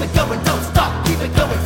Keep it going, don't stop, keep it going.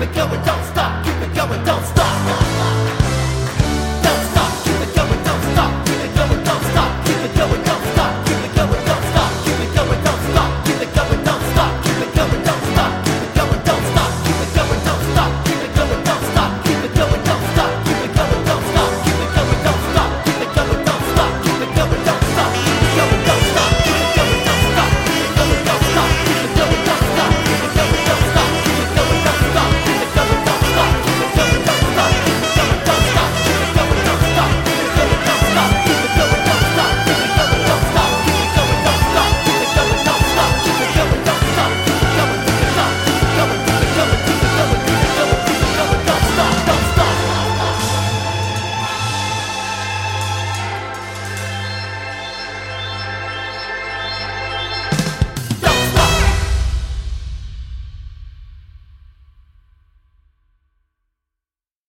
Keep it going, don't stop, keep it going, don't stop.